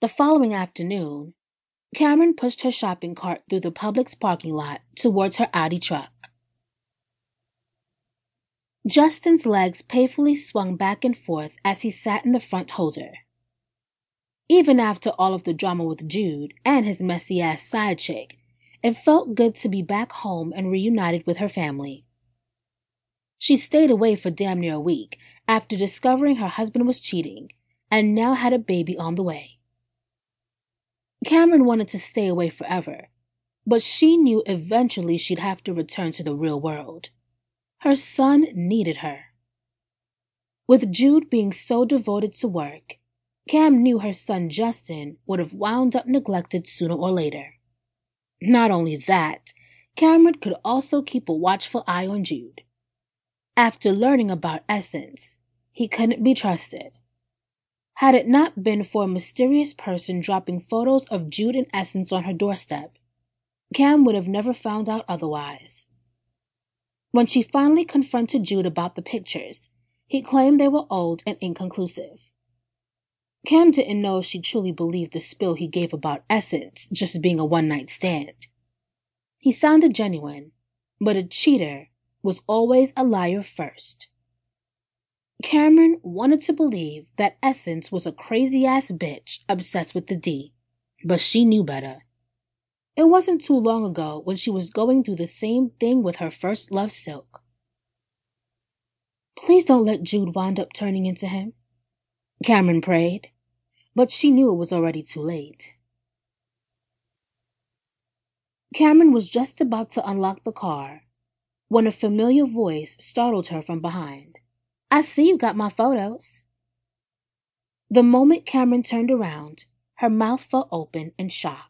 The following afternoon, Cameron pushed her shopping cart through the Publix parking lot towards her Audi truck. Justin's legs painfully swung back and forth as he sat in the front holder. Even after all of the drama with Jude and his messy ass side chick, it felt good to be back home and reunited with her family. She stayed away for damn near a week after discovering her husband was cheating and now had a baby on the way. Cameron wanted to stay away forever, but she knew eventually she'd have to return to the real world. Her son needed her. With Jude being so devoted to work, Cam knew her son Justin would have wound up neglected sooner or later. Not only that, Cameron could also keep a watchful eye on Jude. After learning about Essence, he couldn't be trusted. Had it not been for a mysterious person dropping photos of Jude and Essence on her doorstep, Cam would have never found out otherwise. When she finally confronted Jude about the pictures, he claimed they were old and inconclusive. Cam didn't know if she truly believed the spill he gave about Essence just being a one night stand. He sounded genuine, but a cheater was always a liar first. Cameron wanted to believe that Essence was a crazy ass bitch obsessed with the D, but she knew better. It wasn't too long ago when she was going through the same thing with her first love, Silk. Please don't let Jude wind up turning into him, Cameron prayed, but she knew it was already too late. Cameron was just about to unlock the car when a familiar voice startled her from behind. I see you got my photos. The moment Cameron turned around, her mouth fell open in shock.